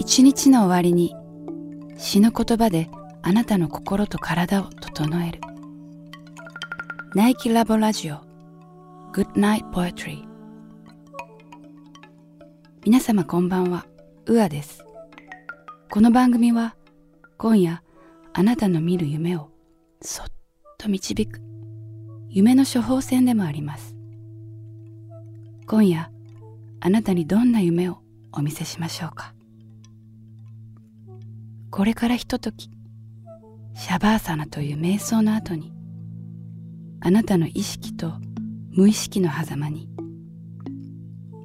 一日の終わりに詩の言葉であなたの心と体を整える。ナイキラボラジオ。Good Night Poetry 皆様こんばんは。ウアです。この番組は今夜あなたの見る夢をそっと導く。夢の処方箋でもあります。今夜あなたにどんな夢をお見せしましょうか。これからひとときシャバーサナという瞑想の後にあなたの意識と無意識の狭間に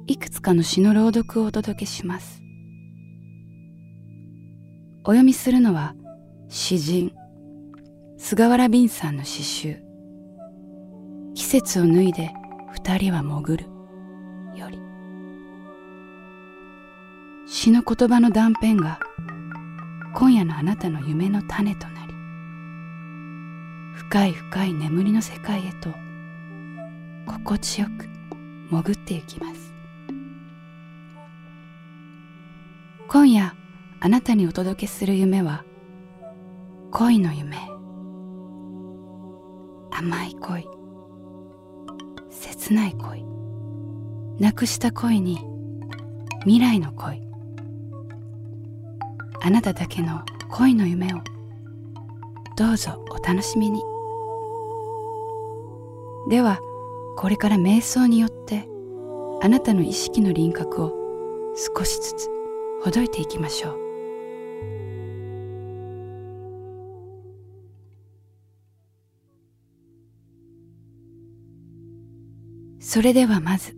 いくつかの詩の朗読をお届けします。お読みするのは詩人菅原敏さんの詩集「季節を脱いで二人は潜る」より。詩の言葉の断片が今夜のあなたの夢の種となり深い深い眠りの世界へと心地よく潜ってゆきます。今夜あなたにお届けする夢は恋の夢。甘い恋。切ない恋。なくした恋に未来の恋。あなただけの恋の夢を。どうぞお楽しみに。ではこれから瞑想によってあなたの意識の輪郭を少しずつほどいていきましょう。それではまず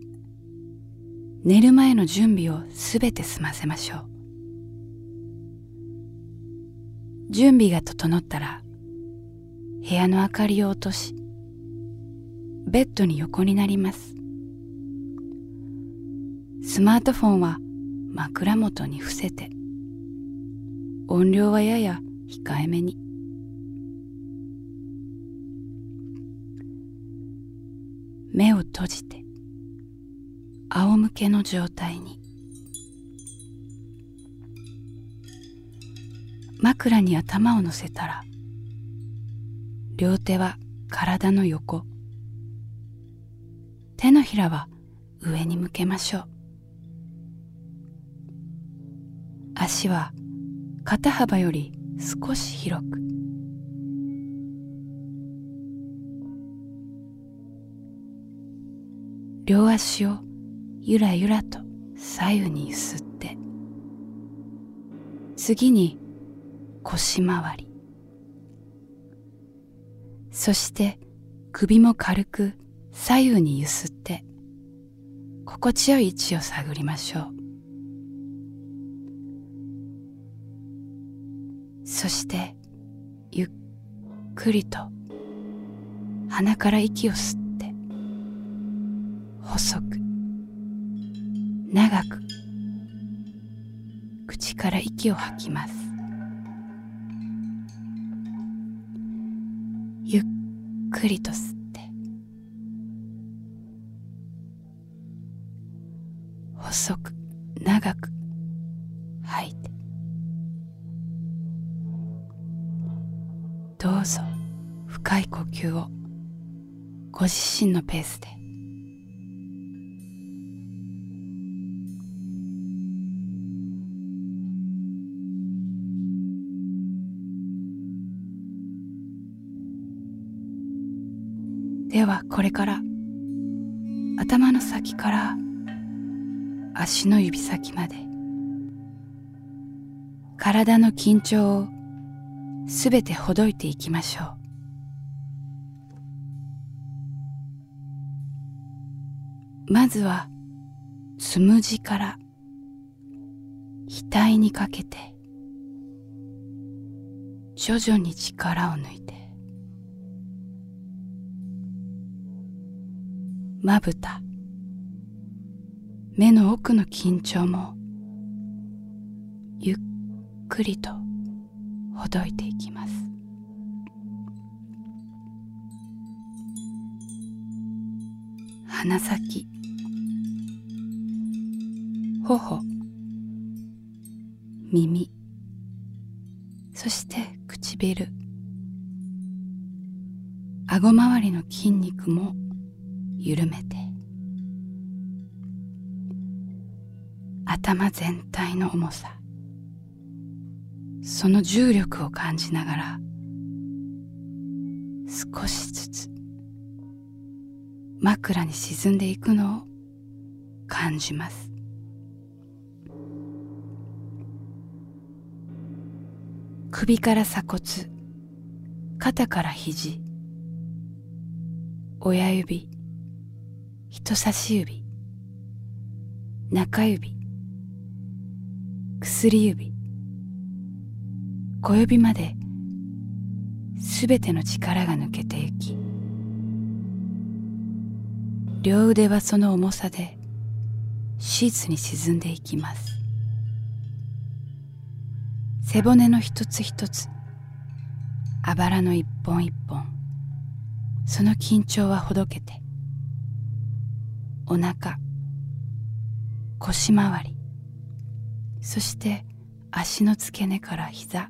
寝る前の準備をすべて済ませましょう。準備が整ったら部屋の明かりを落としベッドに横になります。スマートフォンは枕元に伏せて音量はやや控えめに。目を閉じて仰向けの状態に。枕に頭を乗せたら両手は体の横。手のひらは上に向けましょう。足は肩幅より少し広く。両足をゆらゆらと左右にゆすって。次に腰回り。そして首も軽く左右にゆすって心地よい位置を探りましょう。そしてゆっくりと鼻から息を吸って細く長く口から息を吐きます。くりと吸って細く長く吐いてどうぞ深い呼吸をご自身のペースで。ではこれから頭の先から足の指先まで体の緊張をすべてほどいていきましょう。まずはつむじから額にかけて徐々に力を抜いてまぶた。目の奥の緊張もゆっくりとほどいていきます。鼻先。頬。耳。そして唇顎周りの筋肉も緩めて。頭全体の重さ。その重力を感じながら少しずつ枕に沈んでいくのを感じます。首から鎖骨肩から肘親指人差し指中指薬指小指まですべての力が抜けてゆき両腕はその重さでシーツに沈んでいきます。背骨の一つ一つあばらの一本一本その緊張はほどけてお腹腰回りそして足の付け根から膝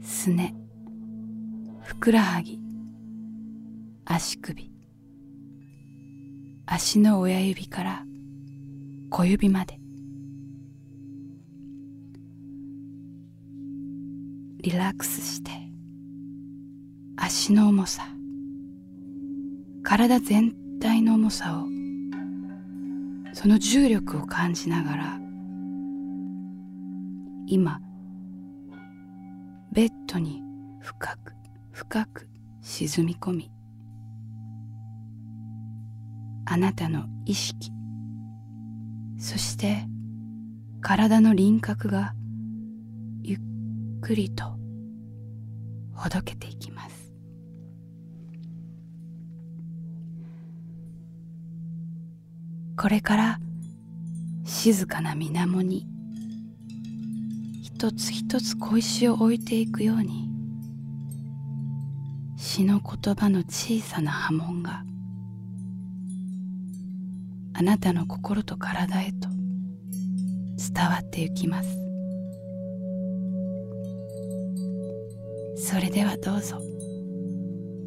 すねふくらはぎ足首足の親指から小指まで。リラックスして足の重さ体全体の重さをその重力を感じながら今ベッドに深く深く沈み込みあなたの意識そして体の輪郭がゆっくりとほどけていきます。これから静かな水面に一つ一つ小石を置いていくように詩の言葉の小さな波紋があなたの心と体へと伝わってゆきます。それではどうぞ。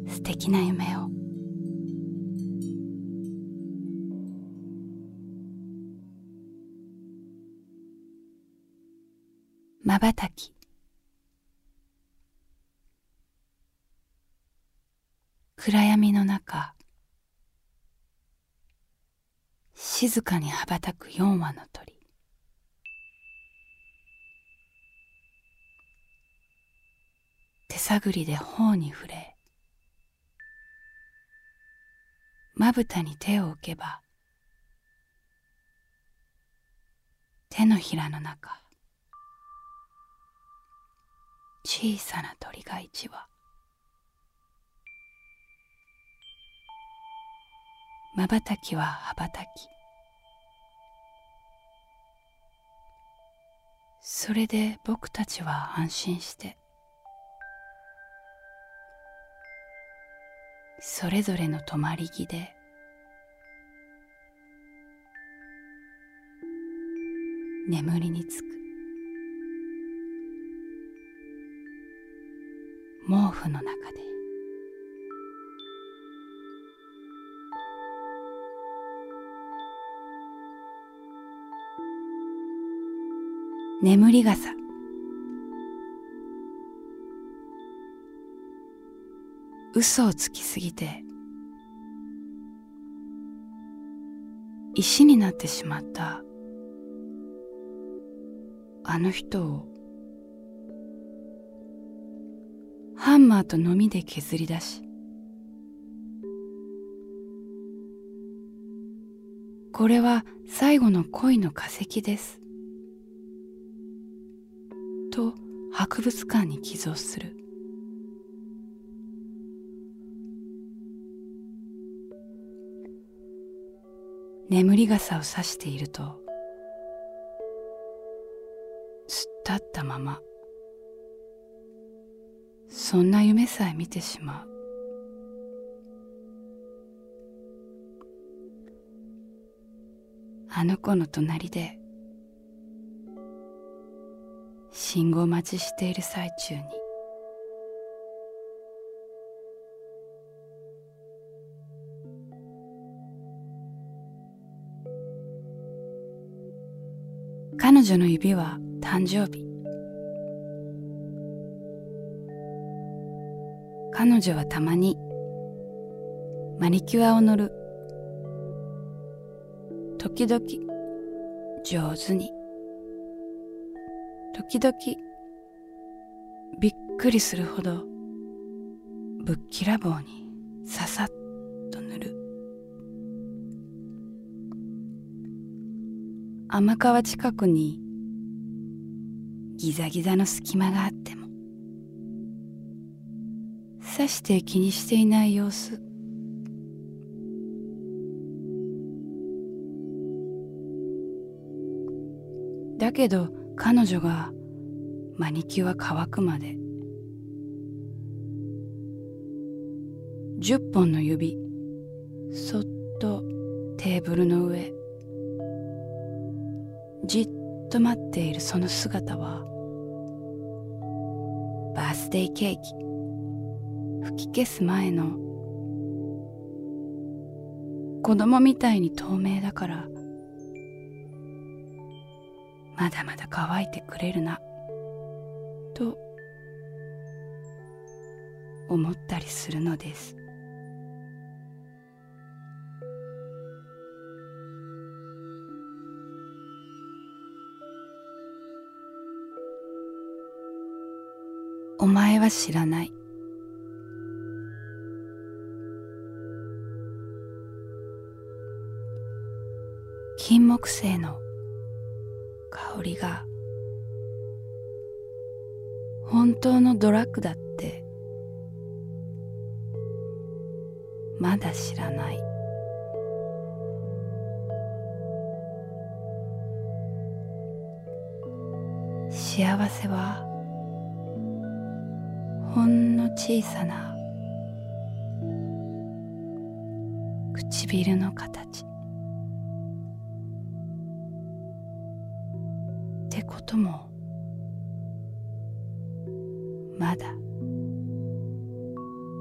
素敵な夢を。まばたき。暗闇の中静かに羽ばたく四羽の鳥。手探りで頬に触れまぶたに手を置けば手のひらの中小さな鳥が一羽。まばたきは羽ばたき。それで僕たちは安心してそれぞれの泊まり木で眠りにつく。毛布の中で。眠り傘。嘘をつきすぎて石になってしまったあの人をハンマーとのみで削り出しこれは最後の恋の化石です。と博物館に寄贈する。眠り傘をさしていると突っ立ったまま。そんな夢さえ見てしまう。あの子の隣で信号待ちしている最中に彼女の指は誕生日。彼女はたまにマニキュアを塗る。時々上手に。時々びっくりするほどぶっきらぼうにささっと塗る。甘川近くにギザギザの隙間があってもさして気にしていない様子。だけど彼女がマニキュア乾くまで。10本の指そっとテーブルの上。じっと待っているその姿はバースデーケーキ。吹き消す前の。子供みたいに透明だから。まだまだ乾いてくれるな。と。思ったりするのです。お前は知らない。金木犀の香りが本当のドラッグだってまだ知らない。幸せはほんの小さな唇の形。こともまだ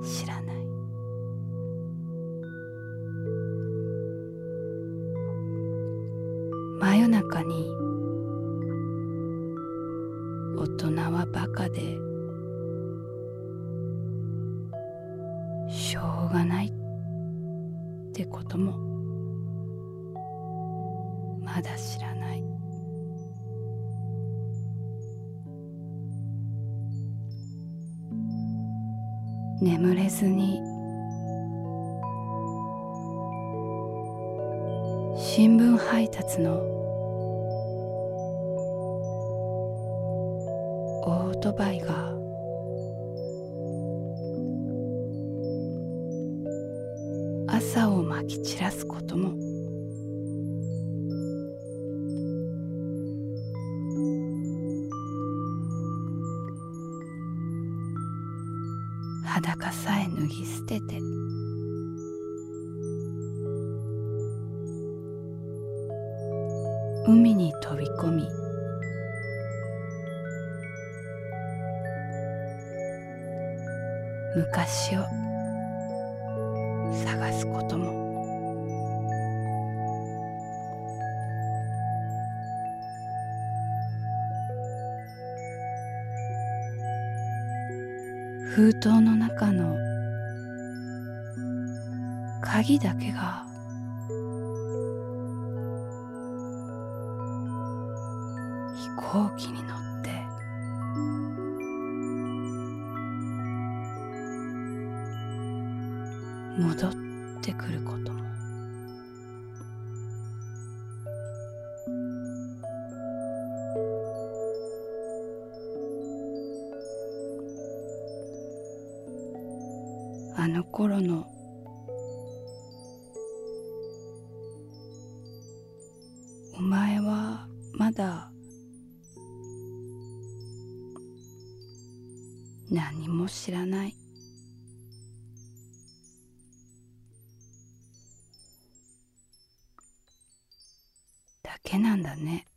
知らない。真夜中に大人はバカでしょうがないってこともまだ知らない。眠れずに。新聞配達のオートバイが。朝をまき散らすことも。脱ぎ捨てて。海に飛び込み。昔を探すことも。封筒の中の鍵だけが。飛行機に乗って。戻ってくることも。あの頃の何も知らない。だけなんだね。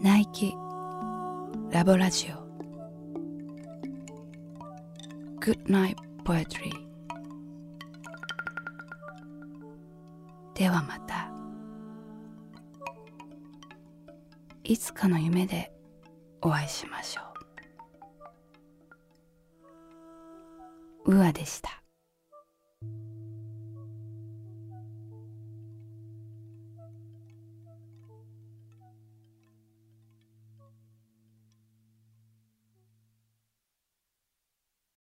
ナイキラボラジオ。Good night poetry. ではまたいつかの夢でお会いしましょう。ウアでした。